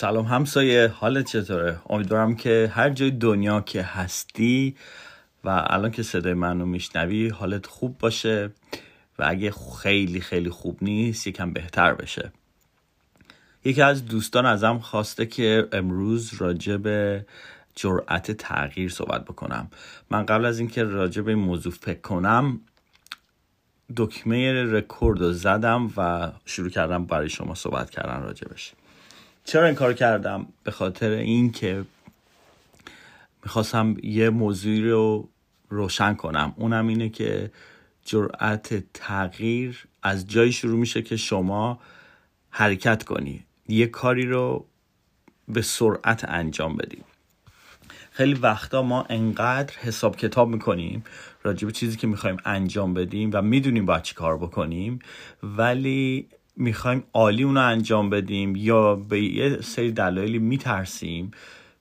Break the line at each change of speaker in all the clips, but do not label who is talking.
سلام همسایه حالت چطوره؟ امیدوارم که هر جای دنیا که هستی و الان که صدای منو میشنوی حالت خوب باشه و اگه خیلی خیلی خوب نیست یکم بهتر بشه. یکی از دوستان ازم خواسته که امروز راجع به جرأت تغییر صحبت بکنم. من قبل از اینکه راجع به این موضوع فکر کنم دکمه رکورد رو زدم و شروع کردم برای شما صحبت کردن راجبش چرا این کار کردم؟ به خاطر اینکه می‌خواستم یه موضوعی رو روشن کنم. اونم اینه که جرأت تغییر از جایی شروع میشه که شما حرکت کنی. یه کاری رو به سرعت انجام بدیم خیلی وقتا ما انقدر حساب کتاب می‌کنیم راجع به چیزی که می‌خوایم انجام بدیم و می‌دونیم باید چی کار بکنیم ولی می‌خوایم عالی اونو انجام بدیم یا به یه سری دلایلی میترسیم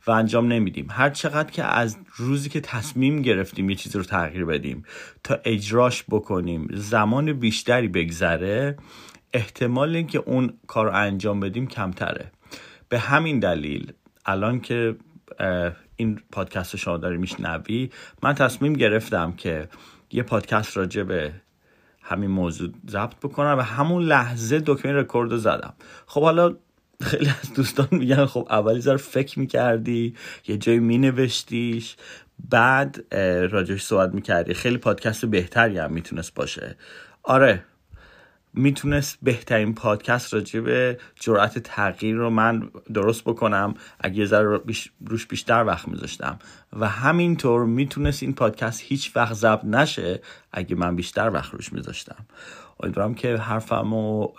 و انجام نمیدیم. هر چقدر که از روزی که تصمیم گرفتیم یه چیزی رو تغییر بدیم تا اجراش بکنیم زمان بیشتری بگذره احتمال اینکه اون کار رو انجام بدیم کمتره. به همین دلیل الان که این پادکست شما داری میشنوی من تصمیم گرفتم که یه پادکست راجع به همین موضوع ضبط بکنم و همون لحظه دکمه رکورد رو زدم. خب حالا خیلی از دوستان میگن خب اولی ذره فکر می‌کردی یه جایی مینوشتیش بعد راجعش صحبت می‌کردی. خیلی پادکست بهتری هم می‌تونست باشه. آره می‌تونست بهترین پادکست راجع به جرأت تغییر رو من درست بکنم اگه یه ذره روش بیشتر وقت میذاشتم. و همینطور می‌تونست این پادکست هیچ وقت ضبط نشه اگه من بیشتر وقت روش میذاشتم. امیدوارم که حرفم رو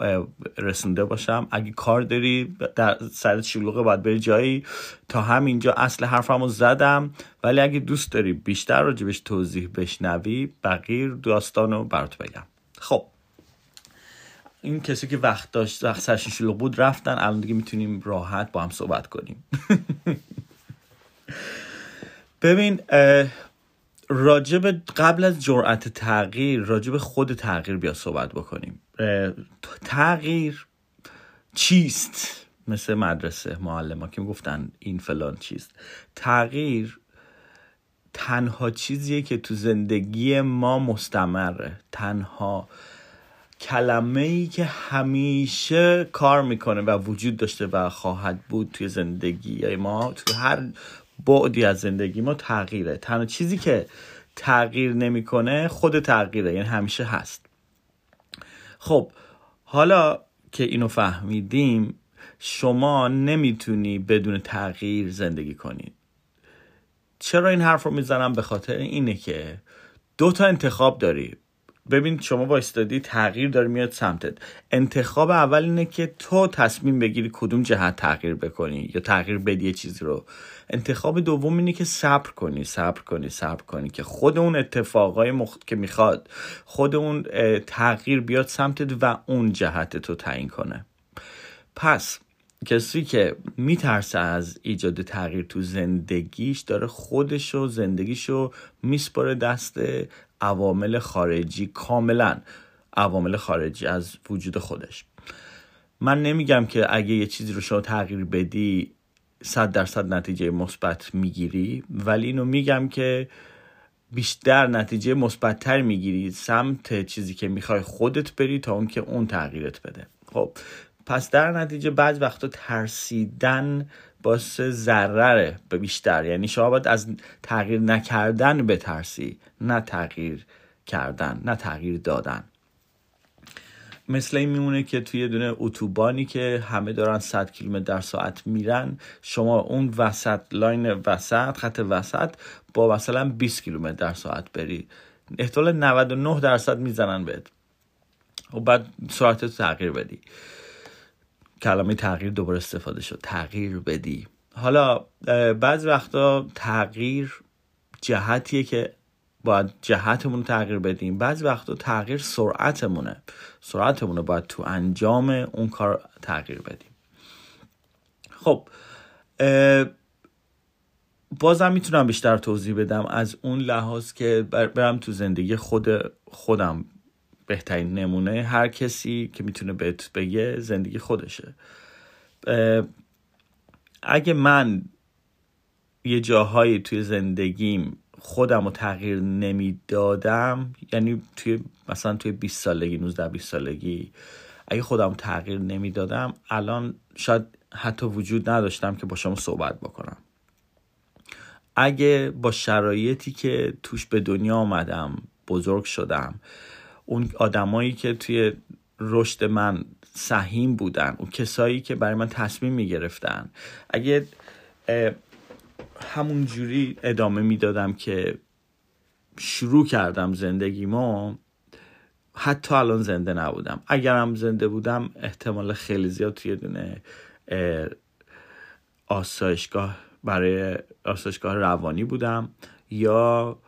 رسونده باشم. اگه کار داری در سرت شلوغه باید بری جایی. تا همینجا اصل حرفم رو زدم. ولی اگه دوست داری بیشتر راجبش توضیح بشنوی بقیه داستان رو برات بگم. خب. این کسی که وقت داشت وقت سرشون بود رفتن. الان دیگه می‌تونیم راحت با هم صحبت کنیم. ببین راجب قبل از جرأت تغییر راجب خود تغییر بیا صحبت بکنیم. تغییر چیست؟ مثل مدرسه معلم ها که گفتن این فلان چیست. تغییر تنها چیزیه که تو زندگی ما مستمره. تنها کلمه ای که همیشه کار می‌کنه و وجود داشته و خواهد بود توی زندگی ما توی هر بعدی از زندگی ما تغییره. تنها چیزی که تغییر نمی‌کنه خود تغییره یعنی همیشه هست. خب حالا که اینو فهمیدیم شما نمی‌تونی بدون تغییر زندگی کنید چرا این حرف رو می‌زنم؟ به خاطر اینه که دو تا انتخاب داری. ببین شما وایستادی تغییر داره میاد سمتت. انتخاب اول اینه که تو تصمیم بگیری کدوم جهت تغییر بکنی یا تغییر بدی یه چیزی رو. انتخاب دوم اینه که صبر کنی صبر کنی صبر کنی که خود اون اتفاقای مخت که می‌خواد خود اون تغییر بیاد سمتت و اون جهت تو تعیین کنه. پس کسی که میترسه از ایجاد تغییر تو زندگیش داره خودشو زندگیشو میسپره دست عوامل خارجی کاملا عوامل خارجی از وجود خودش. من نمیگم که اگه یه چیزی رو شما تغییر بدی صد درصد نتیجه مثبت می‌گیری ولی اینو میگم که بیشتر نتیجه مثبتتر می‌گیری سمت چیزی که می‌خوای خودت بری تا اون که اون تغییرت بده. خب پس در نتیجه بعض وقتا ترسیدن باعث ضرره به بیشتر. یعنی شما باید از تغییر نکردن بترسی نه تغییر کردن نه تغییر دادن. مثل این میمونه که توی دونه اتوبانی که همه دارن 100 کیلومتر در ساعت میرن شما اون وسط لاین وسط خط وسط با مثلا 20 کیلومتر در ساعت بری. احتمال 99 درصد می‌زنن بهت. و خب بعد سرعت تغییر بدی. کلمه تغییر دوباره استفاده شد. تغییر بدی. حالا بعض وقتا تغییر جهتیه که باید جهتمون تغییر بدیم. بعضی وقتا تغییر سرعتمونه. سرعتمون رو باید تو انجام اون کار تغییر بدیم. خب بازم می‌تونم بیشتر توضیح بدم از اون لحاظ که برم تو زندگی خود خودم. بهترین نمونه هر کسی که می‌تونه بهت بگه زندگی خودشه. اگه من یه جاهایی توی زندگیم خودم رو تغییر نمی‌دادم یعنی توی مثلا توی 20 سالگی 19 20 سالگی اگه خودم تغییر نمی‌دادم الان شاید حتی وجود نداشتم که با شما صحبت بکنم. اگه با شرایطی که توش به دنیا آمدم بزرگ شدم اون آدمایی که توی رشد من سهیم بودن اون کسایی که برای من تصمیم می‌گرفتن. اگه همون جوری ادامه می‌دادم که شروع کردم زندگی ما حتی الان زنده نبودم. اگرم زنده بودم احتمال خیلی زیاد توی دونه آسایشگاه برای آسایشگاه روانی بودم یا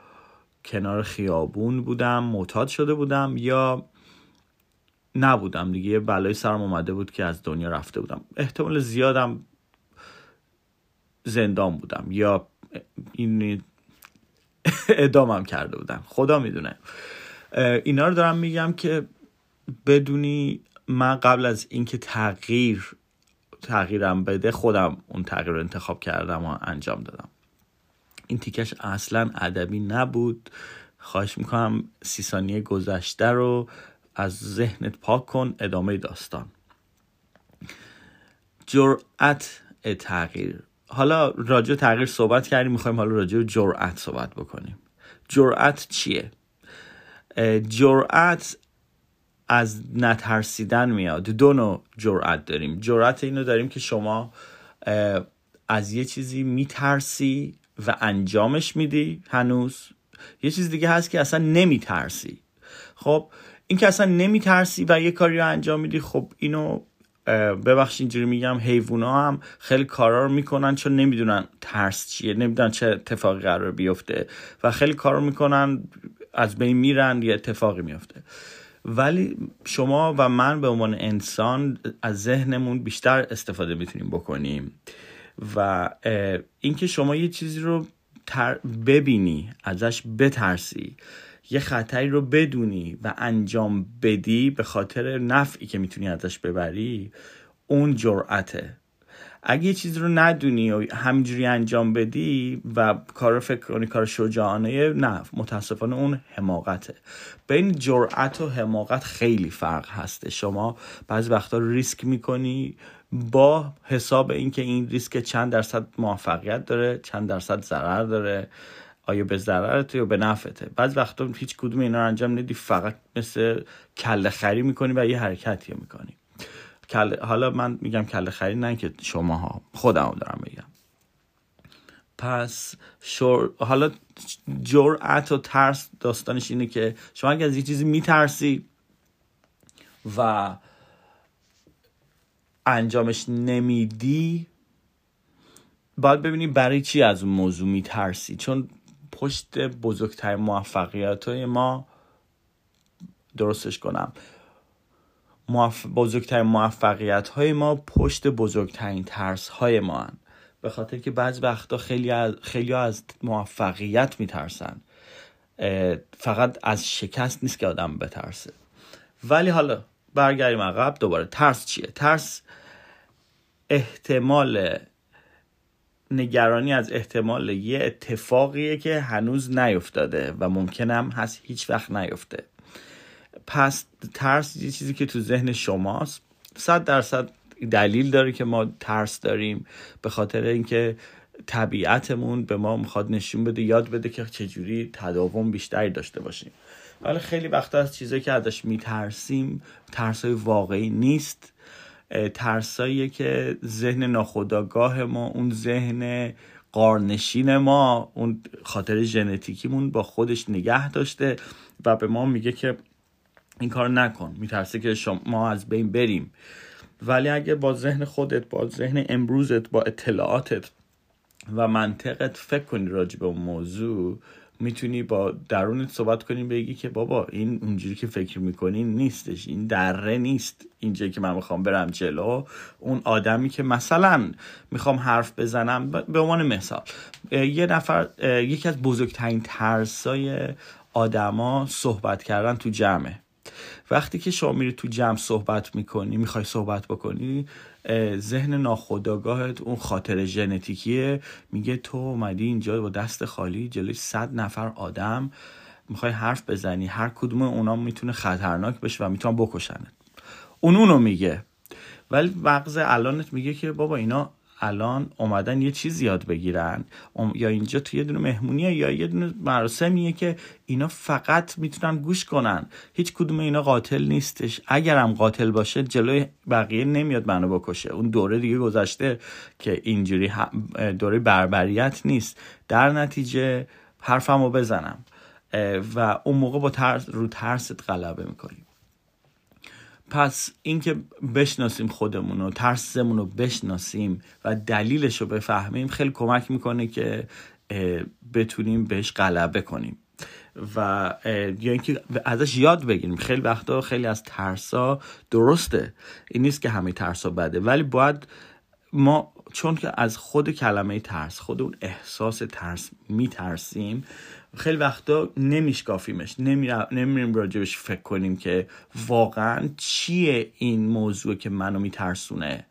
کنار خیابون بودم معتاد شده بودم یا نبودم دیگه یه بلای سرم اومده بود که از دنیا رفته بودم. احتمال زیادم زندان بودم یا این ادامم کرده بودم. خدا می‌دونه. اینا رو دارم میگم که بدونی من قبل از اینکه تغییر تغییرم بده خودم اون تغییر رو انتخاب کردم و انجام دادم. این تیکش اصلا ادبی نبود. خواهش می‌کنم سی ثانیه گذشته رو از ذهنت پاک کن ادامه داستان. جرأت تغییر. حالا راجع تغییر صحبت کردیم می‌خوایم حالا راجع جرأت صحبت بکنیم. جرأت چیه؟ جرأت از نترسیدن میاد. دو نوع جرأت داریم. جرأت اینو داریم که شما از یه چیزی میترسی و انجامش میدی هنوز؟ یه چیز دیگه هست که اصلا نمیترسی. خب این که اصلا نمیترسی و یه کاری رو انجام میدی خب اینو ببخش اینجوری میگم حیوونا هم خیلی کارا رو می‌کنن چون نمی‌دونن ترس چیه نمی‌دونن چه اتفاقی قرار بیفته و خیلی کار رو می‌کنن از بین میرن یه اتفاقی میفته ولی شما و من به عنوان انسان از ذهنمون بیشتر استفاده می‌تونیم بکنیم. و اینکه شما یه چیزی رو ببینی ازش بترسی یه خطری رو بدونی و انجام بدی به خاطر نفعی که می‌تونی ازش ببری اون جرأته. اگه یه چیز رو ندونی و همینجوری انجام بدی و کار فکر کنی کار شجاعانه نه متاسفانه اون حماقته. بین جرأت و حماقت خیلی فرق هسته. شما بعضی وقتا ریسک می‌کنی با حساب اینکه این ریسک چند درصد موفقیت داره چند درصد ضرر داره آیا به ضررته یا به نفعته. بعض وقتا هیچ کدوم اینا رو انجام ندی فقط مثل کله خری می‌کنی و یه حرکتی می‌کنی. حالا من میگم کله خری نه که شما ها خودم دارم میگم. پس شور... حالا جرأت و ترس داستانش اینه که شما اگه از یه چیزی میترسی و انجامش نمیدی باید ببینی برای چی از اون موضوع میترسی. چون پشت بزرگتر موفقیت های ما درستش کنم موف... بزرگترین موفقیت های ما پشت بزرگترین ترس های ما هن. به خاطر که بعض وقتا خیلی از, خیلی از موفقیت میترسن. فقط از شکست نیست که آدم بترسه. ولی حالا برگردیم عقب. دوباره ترس چیه؟ ترس احتمال نگرانی از احتمال یه اتفاقیه که هنوز نیفتاده و ممکنم هست هیچ وقت نیفته. پس ترس یه چیزی که تو ذهن شماست. صد درصد دلیل داره که ما ترس داریم به خاطر اینکه طبیعتمون به ما می‌خواد نشون بده یاد بده که چجوری تداوم بیشتری داشته باشیم. ولی خیلی وقتا از چیزایی که ازش میترسیم ترسای واقعی نیست. ترسایی که ذهن ناخودآگاه ما اون ذهن قارنشین ما اون خاطر ژنتیکیمون با خودش نگه داشته و به ما میگه که این کار نکن. میترسه که ما از بین بریم. ولی اگه با ذهن خودت با ذهن امروزت با اطلاعاتت و منطقت فکر کنی راجع به اون موضوع می‌تونی با درونت صحبت کنی بگی که بابا این اونجوری که فکر می‌کنی نیستش این دره نیست. اینجایی که من می‌خوام برم جلو اون آدمی که مثلا می‌خوام حرف بزنم به عنوان مثال یه نفر یکی از بزرگترین ترسای آدما صحبت کردن تو جمعه. وقتی که شما میری تو جمع صحبت می‌کنی می‌خوای صحبت بکنی ذهن ناخودآگاهت اون خاطر ژنتیکیه. میگه تو اومدی اینجا با دست خالی جلوی صد نفر آدم می‌خوای حرف بزنی. هر کدوم اونا می‌تونه خطرناک بشه و می‌تونن بکشنت. اون اونو میگه. ولی مغز الانت میگه که بابا اینا الان اومدن یه چیز یاد بگیرن. یا اینجا تو یه دونه مهمونیه یا یه دونه مراسمیه که اینا فقط می‌تونن گوش کنن. هیچ کدوم اینا قاتل نیستش. اگرم قاتل باشه جلوی بقیه نمیاد منو بکشه. اون دوره دیگه گذشته که اینجوری دوره بربریت نیست. در نتیجه حرفمو بزنم. و اون موقع با ترس رو ترست غلبه می‌کنیم پس اینکه بشناسیم خودمون و ترسمون رو بشناسیم و دلیلش رو بفهمیم خیلی کمک می‌کنه که بتونیم بهش غلبه کنیم. و یا اینکه ازش یاد بگیریم. خیلی وقتا خیلی از ترسا درسته. این نیست که همه ترسا بده. ولی باید ما چون که از خود کلمه ترس خود اون احساس ترس میترسیم خیلی وقتا نمیشکافیمش. نمیریم راجبش فکر کنیم که واقعا چیه این موضوع که منو میترسونه.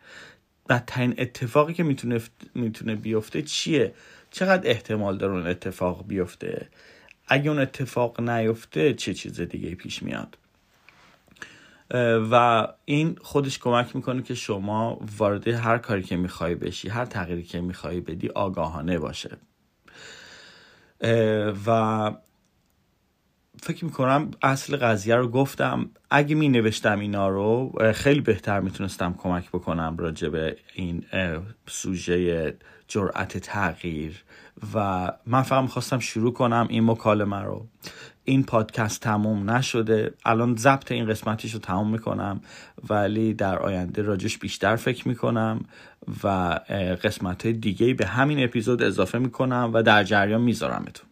بدترین اتفاقی که می‌تونه می‌تونه بیفته چیه؟ چقدر احتمال داره اون اتفاق بیفته؟ اگه اون اتفاق نیفته چه چیز دیگه پیش میاد؟ و این خودش کمک می‌کنه که شما وارد هر کاری که می‌خوای بشی هر تغییری که می‌خوای بدی آگاهانه باشه. و فکر می‌کنم اصل قضیه رو گفتم. اگه می نوشتم اینا رو خیلی بهتر می‌تونستم کمک بکنم راجع به این سوژه جرأت تغییر. و من فقط می‌خواستم شروع کنم این مکالمه رو. این پادکست تموم نشده. الان ضبط این قسمتش رو تموم می‌کنم. ولی در آینده راجش بیشتر فکر می‌کنم و قسمت های دیگه به همین اپیزود اضافه می‌کنم و در جریان میذارمتون.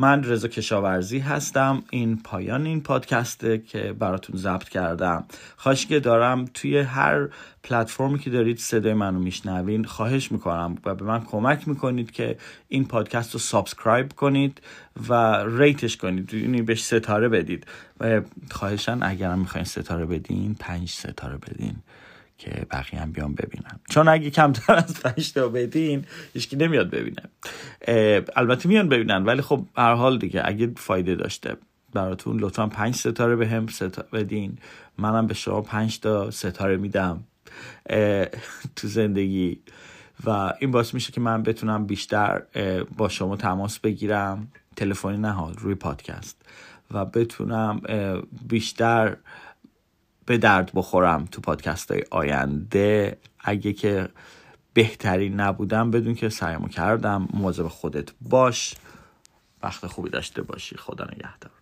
من رضا کشاورزی هستم. این پایان این پادکسته که براتون ضبط کردم. خواهش که دارم توی هر پلتفرمی که دارید صدای منو میشنوین خواهش می‌کنم و به من کمک می‌کنید که این پادکست رو subscribe کنید و rate ش کنید. یعنی بهش ستاره بدید. و خواهشاً اگرم می‌خواین ستاره بدین پنج ستاره بدین. که بقیه هم بیان ببینن. چون اگه کمتر از پنج تا بدین هیچکی نمیاد ببینه. البته میان ببینن ولی خب هر حال دیگه اگه فایده داشته براتون لطفا پنج ستاره به هم ستاره بدین. منم به شما پنج تا ستاره میدم تو زندگی. و این باعث میشه که من بتونم بیشتر با شما تماس بگیرم. تلفنی نهاد روی پادکست. و بتونم بیشتر به درد بخورم تو پادکست های آینده. اگه که بهترین نبودم بدون که سعیمو کردم مواظب خودت باش. وقت خوبی داشته باشی. خدا نگهدار.